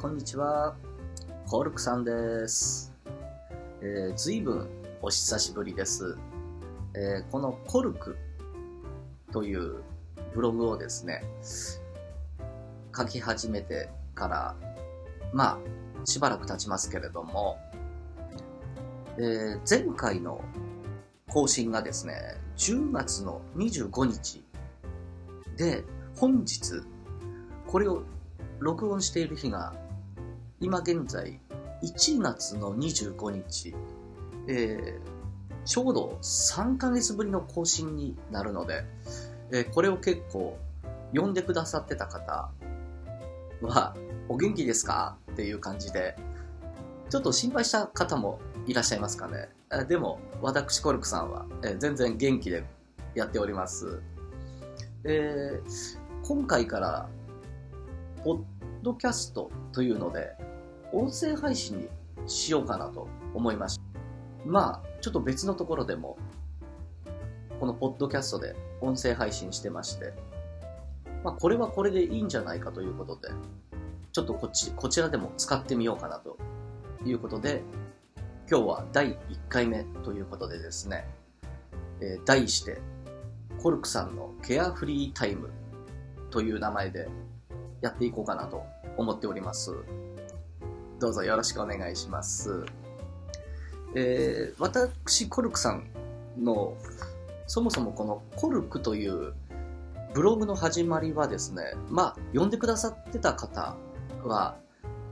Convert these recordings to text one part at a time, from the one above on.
こんにちは。コルクさんです。えー、ずいぶんお久しぶりです。えーこのコルクというブログをですね、書き始めてから、まあ、しばらく経ちますけれども、えー前回の更新がですね、10月の25日で、本日、これを録音している日が、今現在、1月の25日、えーちょうど3ヶ月ぶりの更新になるので、えーこれを結構、読んでくださってた方は、お元気ですか？っていう感じで、ちょっと心配した方もいらっしゃいますかね？えーでも、私コルクさんは、え全然元気でやっております。えー今回から、ポッドキャストというので、音声配信にしようかなと思いました。まあ、ちょっと別のところでも、このポッドキャストで音声配信してまして、まあ、これはこれでいいんじゃないかということで、ちょっとこっち、こちらでも使ってみようかなということで、今日は第1回目ということでですね、えー題して、コルクさんのケアフリータイムという名前でやっていこうかなと思っております。どうぞよろしくお願いします。えー私、コルクさんの、そもそもこのコルクというブログの始まりはですね、まあ、読んでくださってた方は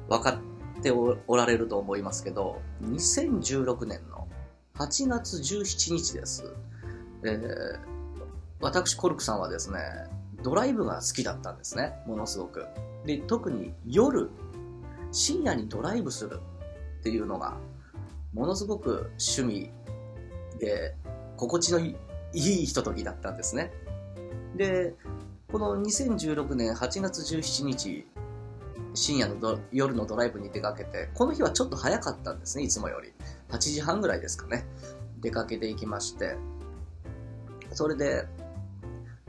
分かっておられると思いますけど、2016年の8月17日です。えー私、コルクさんはですね、ドライブが好きだったんですね、ものすごく。で、特に夜、深夜にドライブするっていうのが、ものすごく趣味で、心地のいいひとときだったんですね。で、この2016年8月17日、深夜のド夜のドライブに出かけて、この日はちょっと早かったんですね、いつもより。8時半ぐらいですかね。出かけていきまして。それで、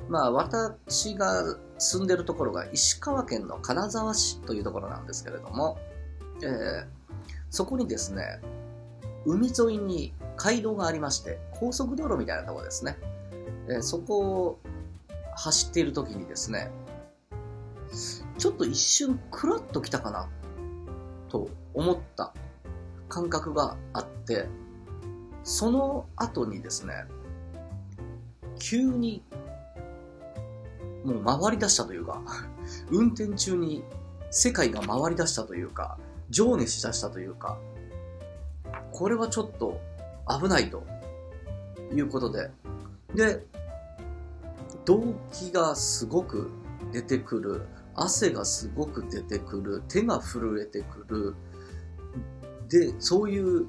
まあ私が住んでるところが石川県の金沢市というところなんですけれども、えーそこにですね、海沿いに街道がありまして、高速道路みたいなところですね。えーそこを走っている時にですね、ちょっと一瞬クラッと来たかなと思った感覚があって、その後にですね、急にもう回り出したというか、運転中に世界が回り出したというか、情熱し出したというか、これはちょっと危ないということで、で、動機がすごく出てくる、汗がすごく出てくる、手が震えてくる、で、そういう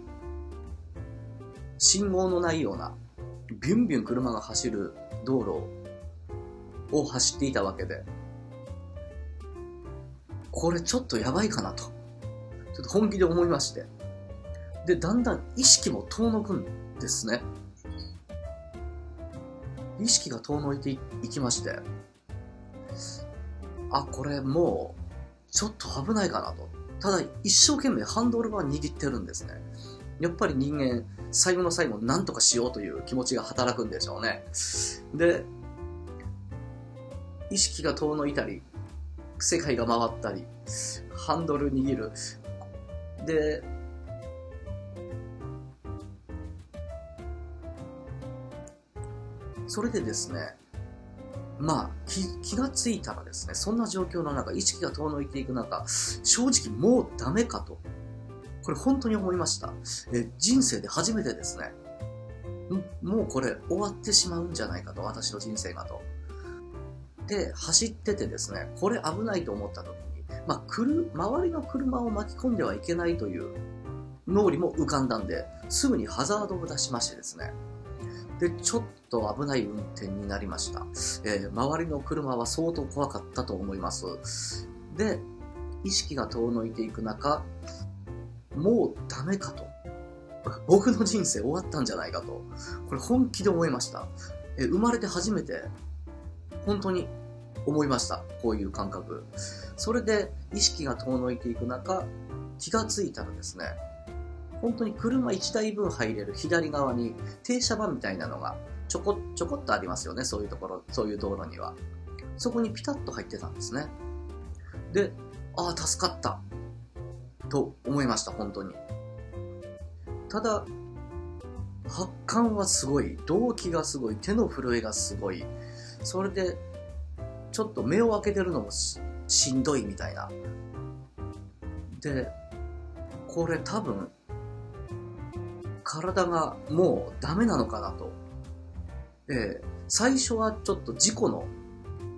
信号のないような、ビュンビュン車が走る道路を走っていたわけで、これちょっとやばいかなと、ちょっと本気で思いまして、で、だんだん意識も遠のくんですね。意識が遠のいていきまして、あ、これもう、ちょっと危ないかなと。ただ、一生懸命ハンドルバー握ってるんですね。やっぱり人間、最後の最後、何とかしようという気持ちが働くんでしょうね。で、意識が遠のいたり、世界が回ったり、ハンドル握る。で、それでですね、まあ気、気がついたらですね、そんな状況の中、意識が遠のいていく中、正直もうダメかと。これ本当に思いました。え人生で初めてですね、もうこれ終わってしまうんじゃないかと、私の人生がと。で、走っててですね、これ危ないと思った時に、まあ、くる、周りの車を巻き込んではいけないという脳裏も浮かんだんで、すぐにハザードを出しましてですね、で、ちょっと危ない運転になりました。えー周りの車は相当怖かったと思います。で、意識が遠のいていく中、もうダメかと。僕の人生終わったんじゃないかと。これ本気で思いました。え生まれて初めて、本当に思いました。こういう感覚。それで意識が遠のいていく中、気がついたらですね、本当に車1台分入れる左側に停車場みたいなのがちょこちょこっとありますよね、そういうところ、そういう道路には。そこにピタッと入ってたんですね。で、ああ、助かった。と思いました、本当に。ただ、発汗はすごい、動悸がすごい、手の震えがすごい。それで、ちょっと目を開けてるのもしんどいみたいな。で、これ多分、体がもうダメなのかなと。えー、最初はちょっと事故の、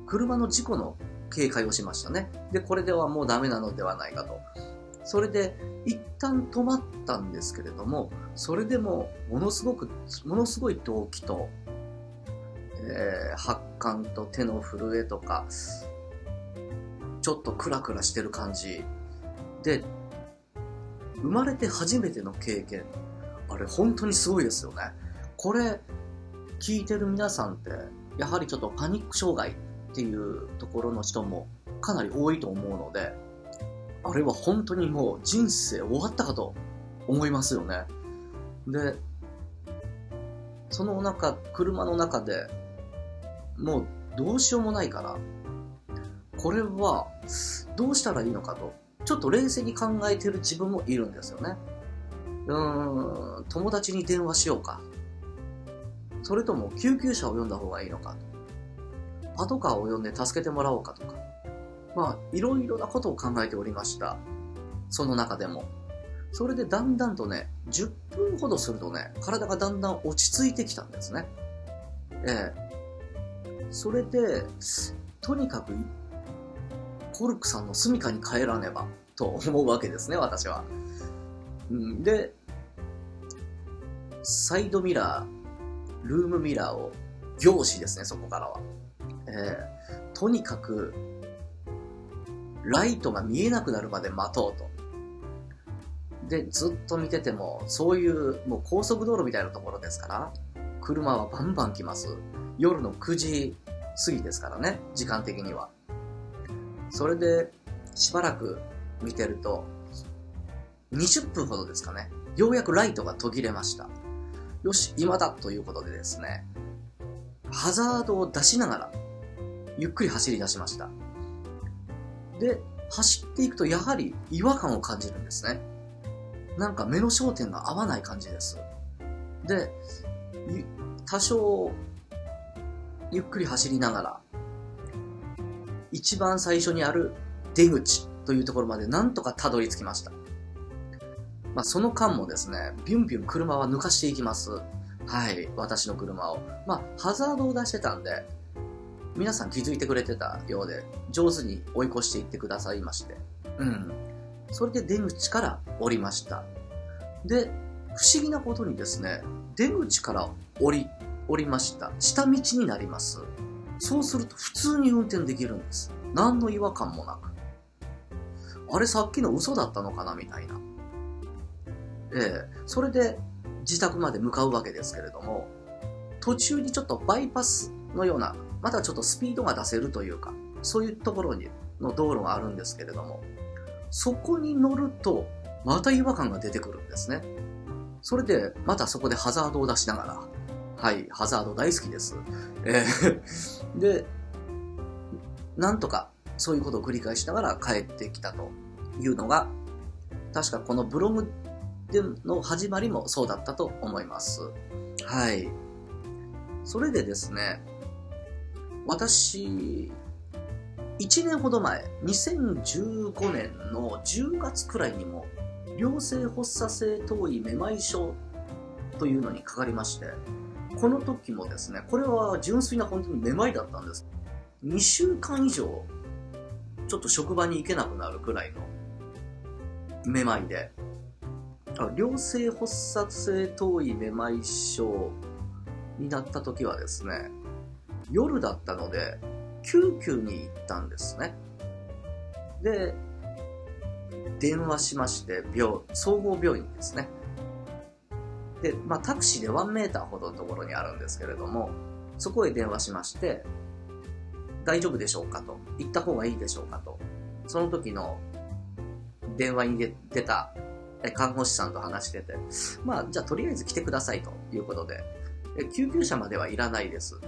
車の事故の警戒をしましたね。で、これではもうダメなのではないかと。それで、一旦止まったんですけれども、それでも、ものすごく、ものすごい動機と、えー、発汗と手の震えとか、ちょっとクラクラしてる感じ。で、生まれて初めての経験。あれ、本当にすごいですよね。これ、聞いてる皆さんって、やはりちょっとパニック障害っていうところの人もかなり多いと思うので、あれは本当にもう人生終わったかと思いますよね。で、その中、車の中でもうどうしようもないから、これはどうしたらいいのかと、ちょっと冷静に考えてる自分もいるんですよね。うーん、友達に電話しようか。それとも救急車を呼んだ方がいいのか。パトカーを呼んで助けてもらおうかとか。まあ、いろいろなことを考えておりました。その中でも。それでだんだんとね、10分ほどするとね、体がだんだん落ち着いてきたんですね。ええそれで、とにかく、コルクさんの住処に帰らねば、と思うわけですね、私は。うんで、サイドミラー、ルームミラーを凝視ですね、そこからは。えー、とにかく、ライトが見えなくなるまで待とうと。で、ずっと見てても、そういう、もう高速道路みたいなところですから、車はバンバン来ます。夜の9時過ぎですからね、時間的には。それで、しばらく見てると、20分ほどですかね、ようやくライトが途切れました。よし、今だということでですね、ハザードを出しながら、ゆっくり走り出しました。で、走っていくとやはり違和感を感じるんですね。なんか目の焦点が合わない感じです。で、多少ゆっくり走りながら、一番最初にある出口というところまでなんとかたどり着きました。まあ、その間もですね、ビュンビュン車は抜かしていきます。はい、私の車を。まあ、ハザードを出してたんで、皆さん気づいてくれてたようで、上手に追い越していってくださいまして。うん。それで出口から降りました。で、不思議なことにですね、出口から降り降りました。下道になります。そうすると普通に運転できるんです。何の違和感もなく。あれさっきの嘘だったのかなみたいな。ええそれで自宅まで向かうわけですけれども、途中にちょっとバイパスのような、またちょっとスピードが出せるというか、そういうところにの道路があるんですけれども、そこに乗ると、また違和感が出てくるんですね。それで、またそこでハザードを出しながら、はい、ハザード大好きです。えー、で、なんとかそういうことを繰り返しながら帰ってきたというのが、確かこのブログでの始まりもそうだったと思います。はい。それでですね、私、1年ほど前、2015年の10月くらいにも、良性発作性頭位めまい症というのにかかりまして、この時もですね、これは純粋な本当にめまいだったんです。2週間以上、ちょっと職場に行けなくなるくらいのめまいで、良性発作性頭位めまい症になった時はですね、夜だったので、救急に行ったんですね。で、電話しまして、病、総合病院ですね。で、まあ、タクシーで1メーターほどのところにあるんですけれども、そこへ電話しまして、大丈夫でしょうかと。行った方がいいでしょうかと。その時の電話に出た看護師さんと話してて、まあ、じゃあとりあえず来てくださいということで、救急車まではいらないです。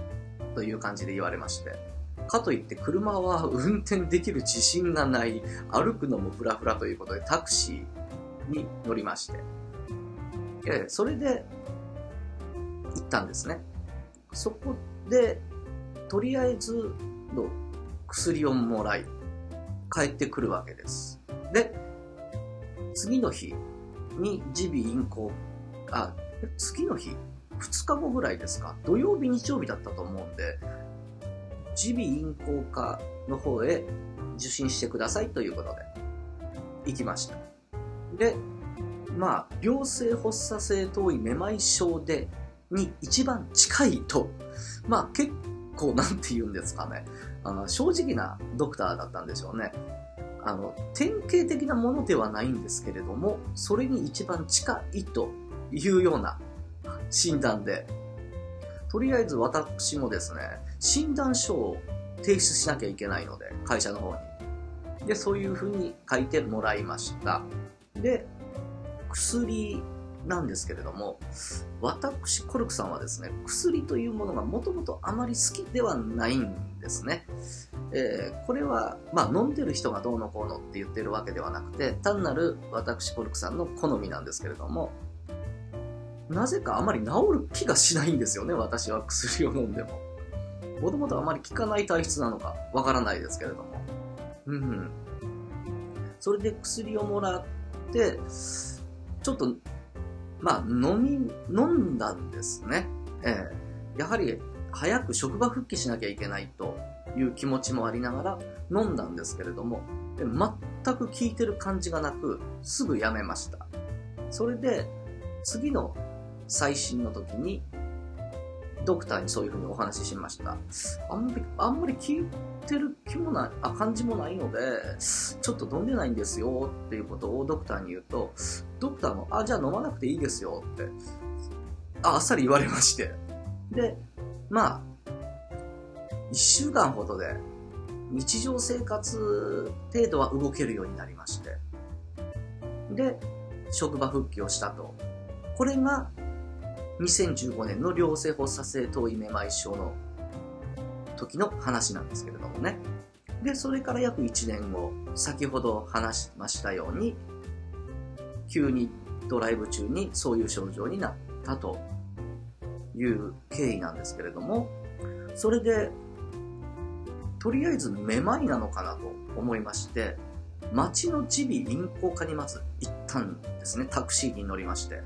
という感じで言われまして。かといって車は運転できる自信がない、歩くのもフラフラということでタクシーに乗りまして。えそれで行ったんですね。そこで、とりあえずの薬をもらい、帰ってくるわけです。で、次の日に耳鼻咽喉、あ、次の日 ?2 日後ぐらいですか土曜日、日曜日だったと思うんで、耳鼻咽喉科の方へ受診してくださいということで、行きました。で、まあ、良性発作性頭位めまい症で、に一番近いと、まあ結構なんて言うんですかね、あの正直なドクターだったんでしょうね。あの、典型的なものではないんですけれども、それに一番近いというような診断で、とりあえず私もですね、診断書を提出しなきゃいけないので、会社の方に。で、そういうふうに書いてもらいました。で、薬なんですけれども、私、コルクさんはですね、薬というものがもともとあまり好きではないんですね。えー、これは、まあ、飲んでる人がどうのこうのって言ってるわけではなくて、単なる私、コルクさんの好みなんですけれども、なぜかあまり治る気がしないんですよね、私は薬を飲んでも。もともとあまり効かない体質なのかわからないですけれども。うん。それで薬をもらって、ちょっと、まあ、飲み、飲んだんですね。ええー、やはり、早く職場復帰しなきゃいけないという気持ちもありながら飲んだんですけれども、全く効いてる感じがなく、すぐやめました。それで、次の最新の時に、ドクターにそういうふうにお話ししました。あんまり、あんまり聞いてる気もない、あ、感じもないので、ちょっと飲んでないんですよっていうことをドクターに言うと、ドクターも、あ、じゃあ飲まなくていいですよって、ああっさり言われまして。で、まあ、一週間ほどで、日常生活程度は動けるようになりまして。で、職場復帰をしたと。これが2015年の良性発作性頭位めまい症の時の話なんですけれどもね。で、それから約1年後、先ほど話しましたように、急にドライブ中にそういう症状になったという経緯なんですけれども、それで、とりあえずめまいなのかなと思いまして、町の耳鼻咽喉科にまず行ったんですね。タクシーに乗りまして。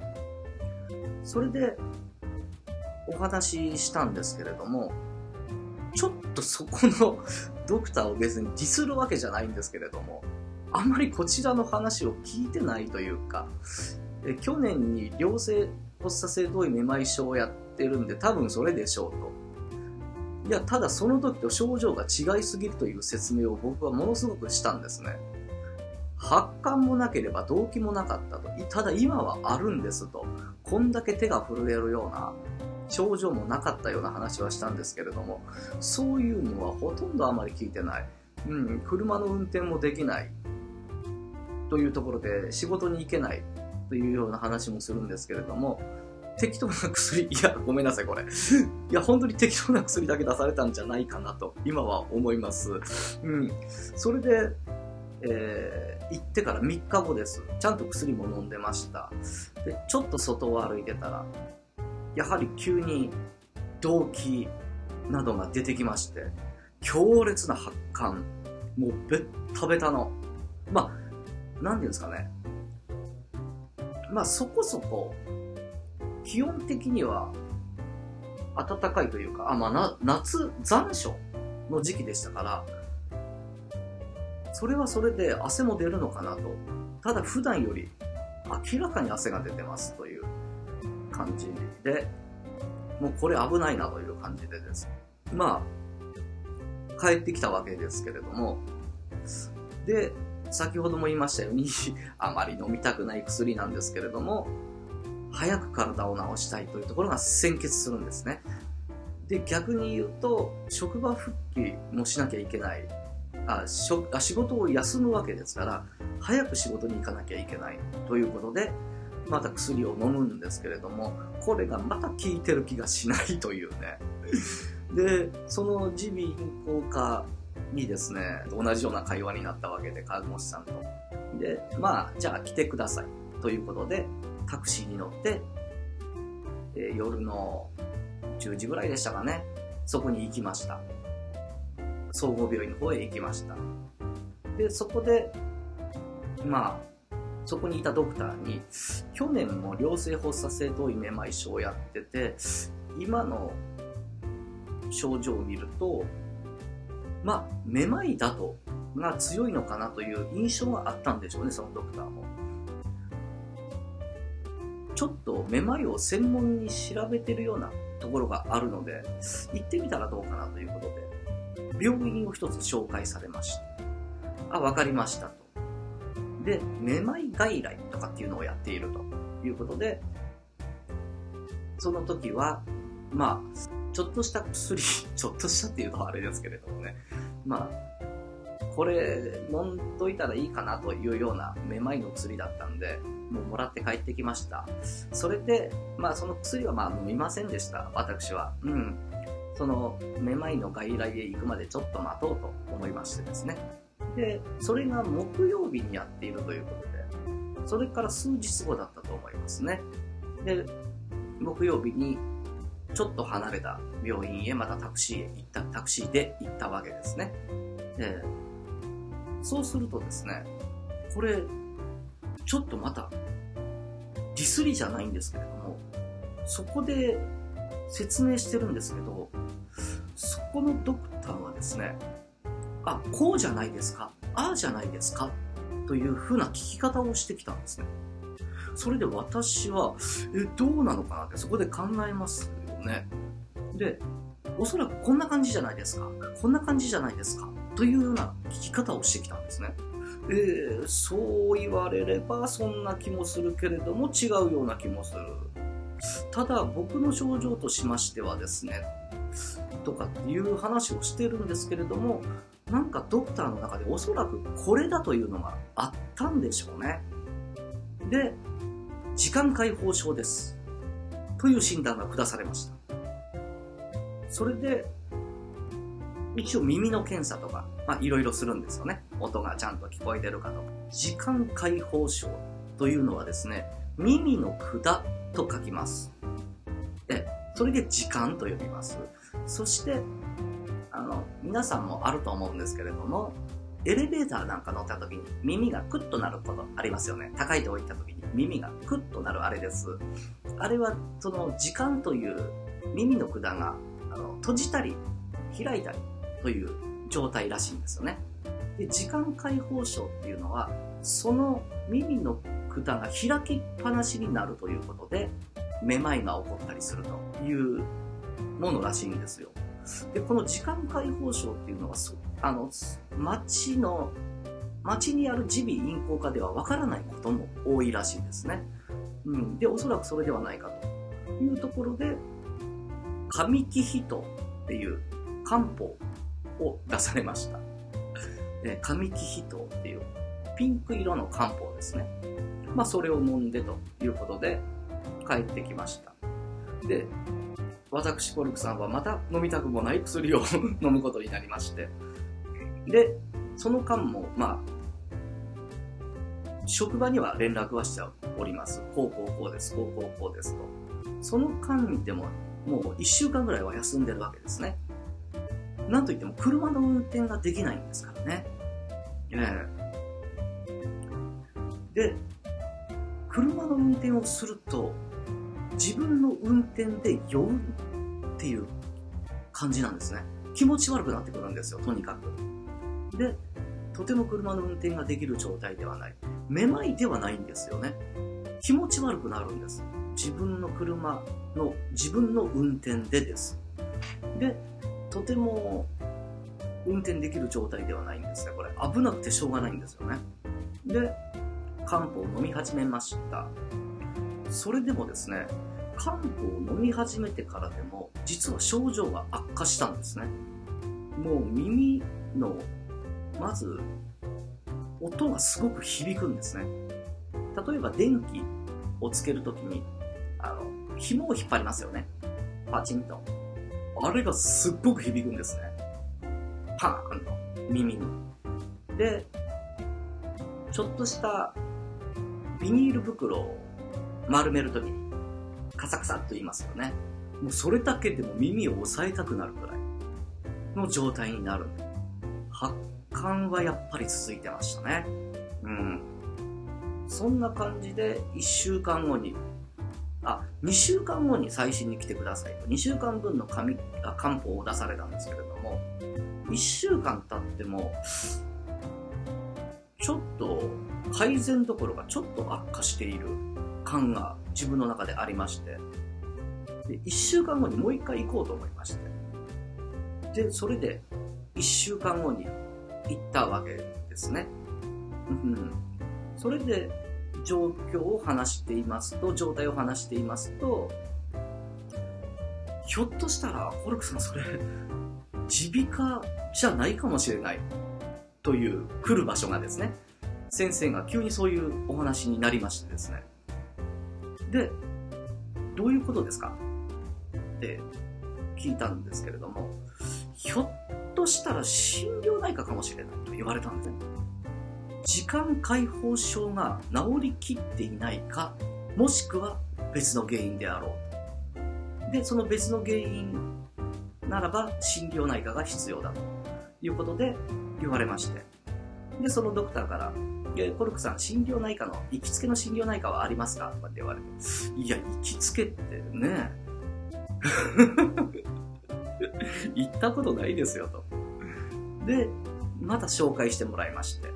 それで、お話ししたんですけれども、ちょっとそこの ドクターを別にディスるわけじゃないんですけれども、あまりこちらの話を聞いてないというか、え去年に良性発作性同位めまい症をやってるんで多分それでしょうと。いや、ただその時と症状が違いすぎるという説明を僕はものすごくしたんですね。発汗もなければ動機もなかったと。ただ今はあるんですと。こんだけ手が震えるような症状もなかったような話はしたんですけれども、そういうのはほとんどあまり聞いてない。うん、車の運転もできない。というところで仕事に行けないというような話もするんですけれども、適当な薬、いや、ごめんなさい、これ。いや、本当に適当な薬だけ出されたんじゃないかなと、今は思います。うん。それで、えー、行ってから3日後です。ちゃんと薬も飲んでました。で、ちょっと外を歩いてたら、やはり急に動悸などが出てきまして、強烈な発汗、もうベッタベタの、まあ、なんていうんですかね。まあそこそこ、気温的には暖かいというか、あ、まあな、夏、残暑の時期でしたから、それはそれで汗も出るのかなと。ただ普段より明らかに汗が出てますという感じで、もうこれ危ないなという感じでです。まあ、帰ってきたわけですけれども、で、先ほども言いましたように、あまり飲みたくない薬なんですけれども、早く体を治したいというところが先決するんですね。で、逆に言うと、職場復帰もしなきゃいけない。あしょあ仕事を休むわけですから、早く仕事に行かなきゃいけないということで、また薬を飲むんですけれども、これがまた効いてる気がしないというね。で、その耳鼻咽喉科にですね、同じような会話になったわけで、看護師さんと。で、まあ、じゃあ来てください。ということで、タクシーに乗って、え、夜の10時ぐらいでしたかね、そこに行きました。総合病院の方へ行きました。で、そこで、まあ、そこにいたドクターに、去年も良性発作性頭位めまい症をやってて、今の症状を見ると、まあ、めまいだと、が強いのかなという印象があったんでしょうね、そのドクターも。ちょっとめまいを専門に調べてるようなところがあるので、行ってみたらどうかなということで、病院を一つ紹介されました。あ、わかりましたと。で、めまい外来とかっていうのをやっているということで、その時は、まあ、ちょっとした薬、ちょっとしたっていうのはあれですけれどもね、まあ、これ飲んどいたらいいかなというようなめまいの薬だったんで、もうもらって帰ってきました。それで、まあその薬はまあ飲みませんでした、私は。うん。そのめまいの外来へ行くまでちょっと待とうと思いましてですね。で、それが木曜日にやっているということで、それから数日後だったと思いますね。で、木曜日にちょっと離れた病院へまたタクシーへ行った、タクシーで行ったわけですね。で、そうするとですね、これ、ちょっとまた、ディスりじゃないんですけれども、そこで説明してるんですけど、そこのドクターはですね、あ、こうじゃないですか、ああじゃないですか、というふうな聞き方をしてきたんですね。それで私は、え、どうなのかな？ってそこで考えますよね。で、おそらくこんな感じじゃないですか。こんな感じじゃないですか。というような聞き方をしてきたんですね。えー、そう言われればそんな気もするけれども違うような気もする。ただ僕の症状としましてはですね、とかっていう話をしてるんですけれども、なんかドクターの中でおそらくこれだというのがあったんでしょうね。で、時間解放症です。という診断が下されました。それで、一応耳の検査とか、まあいろいろするんですよね。音がちゃんと聞こえてるかと。時間解放症というのはですね、耳の管と書きます。で、それで時間と呼びます。そして、あの、皆さんもあると思うんですけれども、エレベーターなんか乗った時に耳がクッとなることありますよね。高いとこ行った時に耳がクッとなるあれです。あれは、その時間という耳の管があの閉じたり開いたりという状態らしいんですよね。で時間解放症っていうのはその耳の管が開きっぱなしになるということでめまいが起こったりするというものらしいんですよ。でこの時間解放症っていうのはあの町の町にある耳鼻咽喉科ではわからないことも多いらしいんですね。うん、でおそらくそれではないかというところで神木人っていう漢方を出されました。え神木人っていうピンク色の漢方ですね。まあそれを飲んでということで帰ってきました。で、私コルクさんはまた飲みたくもない薬を 飲むことになりまして。で、その間も、まあ、職場には連絡はしております。こうこうこうです、こうこうこうですと。その間でも、もう1週間ぐらいは休んでるわけですね。なんといっても車の運転ができないんですからね。ええで、車の運転をすると、自分の運転で酔うっていう感じなんですね。気持ち悪くなってくるんですよ、とにかく。で、とても車の運転ができる状態ではない。めまいではないんですよね。気持ち悪くなるんです。自分の車の、自分の運転でです。で、とても運転できる状態ではないんですね。これ危なくてしょうがないんですよね。で、漢方を飲み始めました。それでもですね、漢方を飲み始めてからでも、実は症状が悪化したんですね。もう耳の、まず、音がすごく響くんですね。例えば電気をつけるときに、あの、紐を引っ張りますよね。パチンと。あれがすっごく響くんですね。パーンと耳に。で、ちょっとしたビニール袋を丸めるときにカサカサっと言いますよね。もうそれだけでも耳を押さえたくなるくらいの状態になる。発汗はやっぱり続いてましたね。うん。そんな感じで1週間後に、あ、2週間後に最新に来てくださいと。2週間分の紙あ漢方を出されたんですけれども、1週間経っても、ちょっと改善どころかちょっと悪化している感が自分の中でありまして、で1週間後にもう1回行こうと思いまして、で、それで1週間後に行ったわけですね。うん、それで状況を話していますと、状態を話していますと、ひょっとしたら、コルクさんそれ、耳鼻科じゃないかもしれないという来る場所がですね、先生が急にそういうお話になりましてですね。で、どういうことですか？って聞いたんですけれども、ひょっとしたら心療内科かもしれないと言われたんですね。時間解放症が治りきっていないか、もしくは別の原因であろう。で、その別の原因ならば心療内科が必要だということで言われまして。で、そのドクターから、いや、コルクさん、心療内科の、行きつけの心療内科はありますか？とかって言われて、いや、行きつけってね、行ったことないですよと。で、また紹介してもらいまして、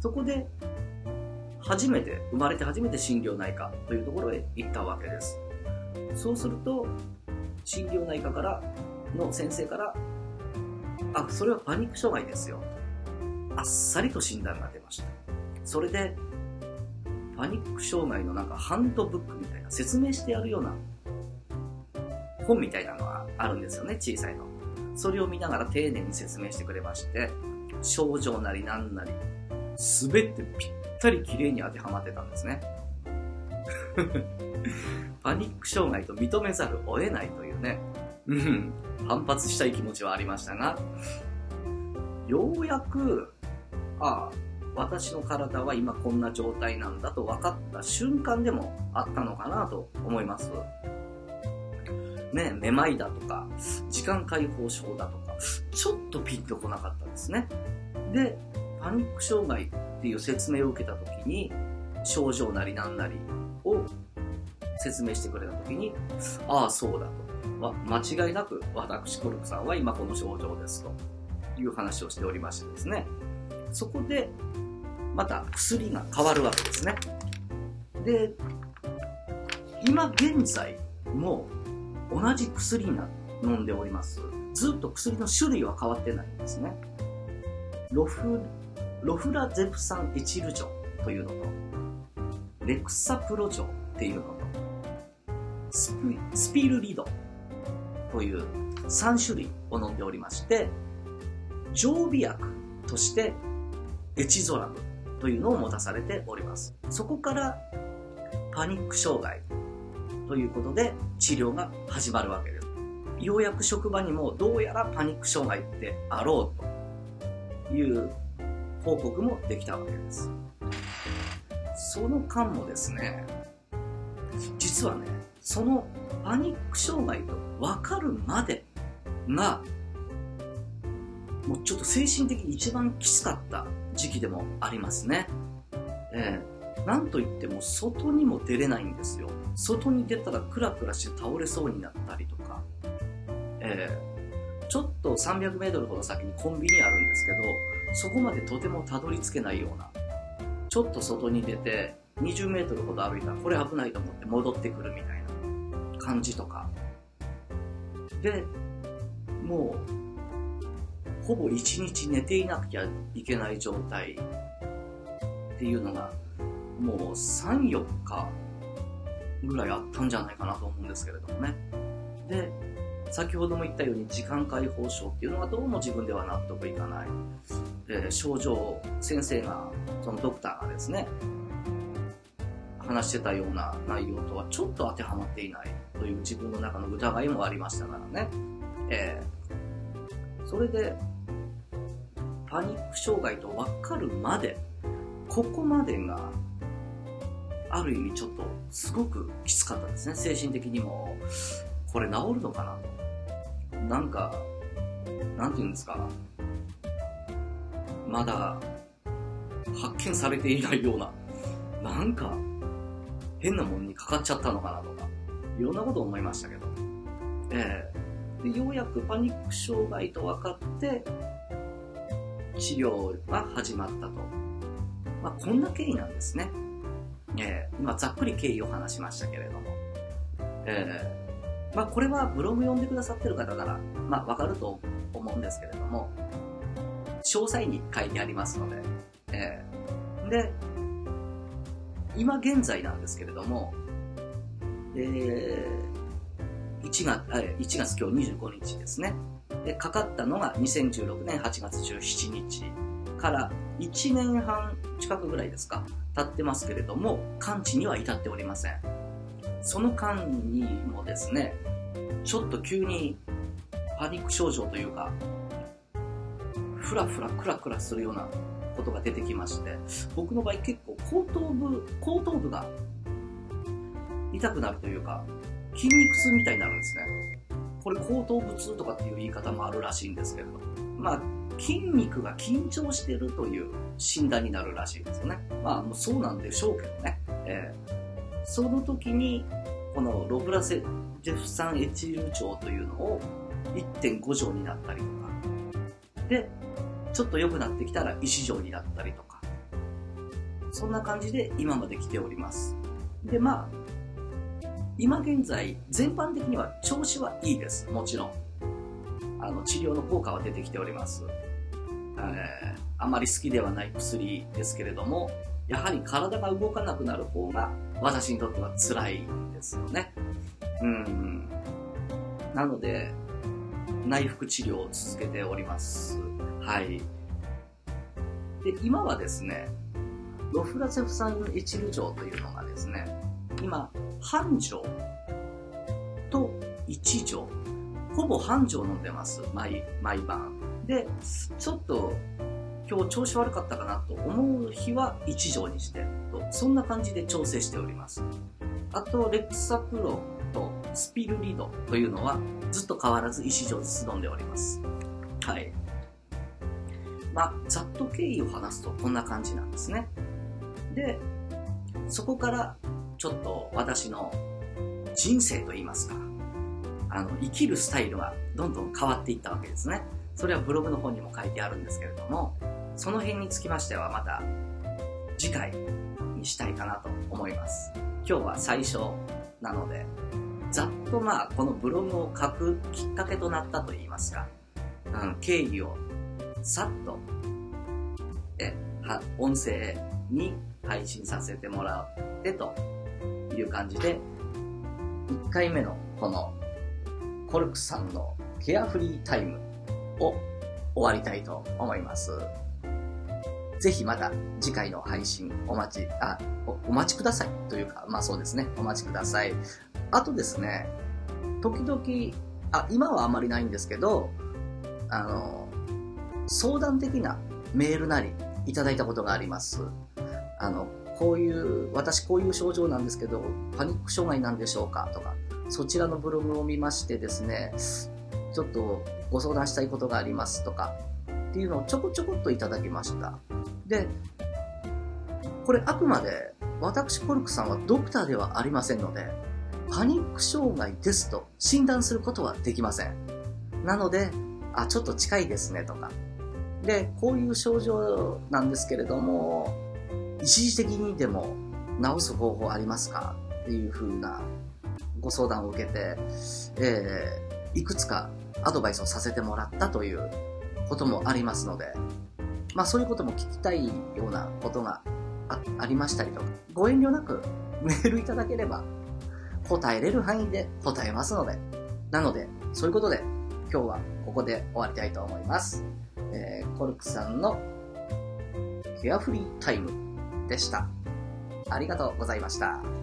そこで、初めて、生まれて初めて心療内科というところへ行ったわけです。そうすると、心療内科からの先生から、あ、それはパニック障害ですよ。あっさりと診断が出ました。それで、パニック障害のなんかハンドブックみたいな説明してやるような本みたいなのはあるんですよね、小さいの。それを見ながら丁寧に説明してくれまして、症状なりなんなり、すべてぴったり綺麗に当てはまってたんですね。パニック障害と認めざるを得ないというね、うん、反発したい気持ちはありましたが、ようやく、ああ、私の体は今こんな状態なんだと分かった瞬間でもあったのかなと思います。ね、めまいだとか、時間解放症だとか、ちょっとピンとこなかったですね。で、パニック障害っていう説明を受けた時に、症状なりなんなりを説明してくれた時に、ああ、そうだと。間違いなく私コルクさんは今この症状ですという話をしておりましてですね。そこで、また薬が変わるわけですね。で、今現在も同じ薬が飲んでおります。ずっと薬の種類は変わってないんですね。ロフ、ロフラゼプサンエチル錠というのと、レクサプロ錠っていうのと、スピスピルリドという3種類を飲んでおりまして、常備薬としてエチゾラムというのを持たされております。そこからパニック障害ということで治療が始まるわけです。ようやく職場にもどうやらパニック障害ってあろうという報告もできたわけです。その間もですね、実はね、そのパニック障害と分かるまでが、もうちょっと精神的に一番きつかった時期でもありますね。えーなんといっても外にも出れないんですよ。外に出たらクラクラして倒れそうになったりとか、えー、ちょっと300メートルほど先にコンビニあるんですけど、そこまでとてもたどり着けないような、ちょっと外に出て20メートルほど歩いたらこれ危ないと思って戻ってくるみたいな感じとか。で、もう、ほぼ1日寝ていなきゃいけない状態っていうのがもう3、4日ぐらいあったんじゃないかなと思うんですけれどもね。で、先ほども言ったように時間解放症っていうのはどうも自分では納得いかない。で症状、先生が、そのドクターがですね、話してたような内容とはちょっと当てはまっていないという自分の中の疑いもありましたからね。えー、それで、パニック障害と分かるまで、ここまでが、ある意味ちょっとすごくきつかったですね。精神的にも、これ治るのかな？と。なんか、なんて言うんですか？まだ発見されていないような、なんか変なもんにかかっちゃったのかなとか、いろんなこと思いましたけど。え、で、ようやくパニック障害と分かって、治療が始まったと。まあ、こんな経緯なんですね。えー、今ざっくり経緯を話しましたけれども。えー、まあ、これはブログ読んでくださってる方なら、まあ、わかると思うんですけれども、詳細に書いてありますので、えー、で、今現在なんですけれども、えー、1月、1月今日25日ですね。で、かかったのが2016年8月17日から1年半近くぐらいですか、経ってますけれども、完治には至っておりません。その間にもですね、ちょっと急にパニック症状というか、ふらふらクラクラするようなことが出てきまして、僕の場合結構後頭部、後頭部が痛くなるというか、筋肉痛みたいになるんですね。これ後頭部痛とかっていう言い方もあるらしいんですけれど、まあ、筋肉が緊張してるという診断になるらしいんですよね。まあ、もうそうなんでしょうけどね。えー、その時に、このロブラセジェフサンエチル錠というのを1.5錠になったりとか。で、ちょっと良くなってきたら石状になったりとか。そんな感じで今まで来ております。で、まあ、今現在、全般的には調子はいいです。もちろん。あの、治療の効果は出てきております。えー、あまり好きではない薬ですけれども、やはり体が動かなくなる方が私にとっては辛いんですよね。うん。なので、内服治療を続けております。はい。で、今はですね、ロフラゼフ酸エチル錠というのがですね、今、半錠と1錠、ほぼ半錠飲んでます、毎、毎晩。で、ちょっと、今日調子悪かったかなと思う日は1錠にしてと、そんな感じで調整しております。あと、レクサプロとスピルリドというのはずっと変わらず1錠ずつ飲んでおります。はい。まあ、ざっと経緯を話すとこんな感じなんですね。で、そこからちょっと私の人生といいますか、あの、生きるスタイルがどんどん変わっていったわけですね。それはブログの方にも書いてあるんですけれども、その辺につきましてはまた次回にしたいかなと思います。今日は最初なので、ざっとまあこのブログを書くきっかけとなったといいますか、うん、経緯をさっと、え、は、音声に配信させてもらってという感じで、1回目のこのコルクさんのケアフリータイムを終わりたいと思います。ぜひまた次回の配信お待ち、あ、おお待ちくださいというか、まあそうですね、お待ちください。あとですね、時々、あ、今はあまりないんですけど、あの、相談的なメールなりいただいたことがあります。あの、こういう、私こういう症状なんですけど、パニック障害なんでしょうか？とか、そちらのブログを見ましてですね、ちょっとご相談したいことがありますとか、っていうのをちょこちょこっといただきました。で、これあくまで私コルクさんはドクターではありませんので、パニック障害ですと診断することはできません。なので、あ、ちょっと近いですねとか、で、こういう症状なんですけれども、一時的にでも治す方法ありますかっていう風なご相談を受けて、えー、いくつかアドバイスをさせてもらったということもありますので、まあそういうことも聞きたいようなことがあありましたりとか、ご遠慮なく メールいただければ答えれる範囲で答えますので、なので、そういうことで今日はここで終わりたいと思います。えー、コルクさんのケアフリータイムでした。ありがとうございました。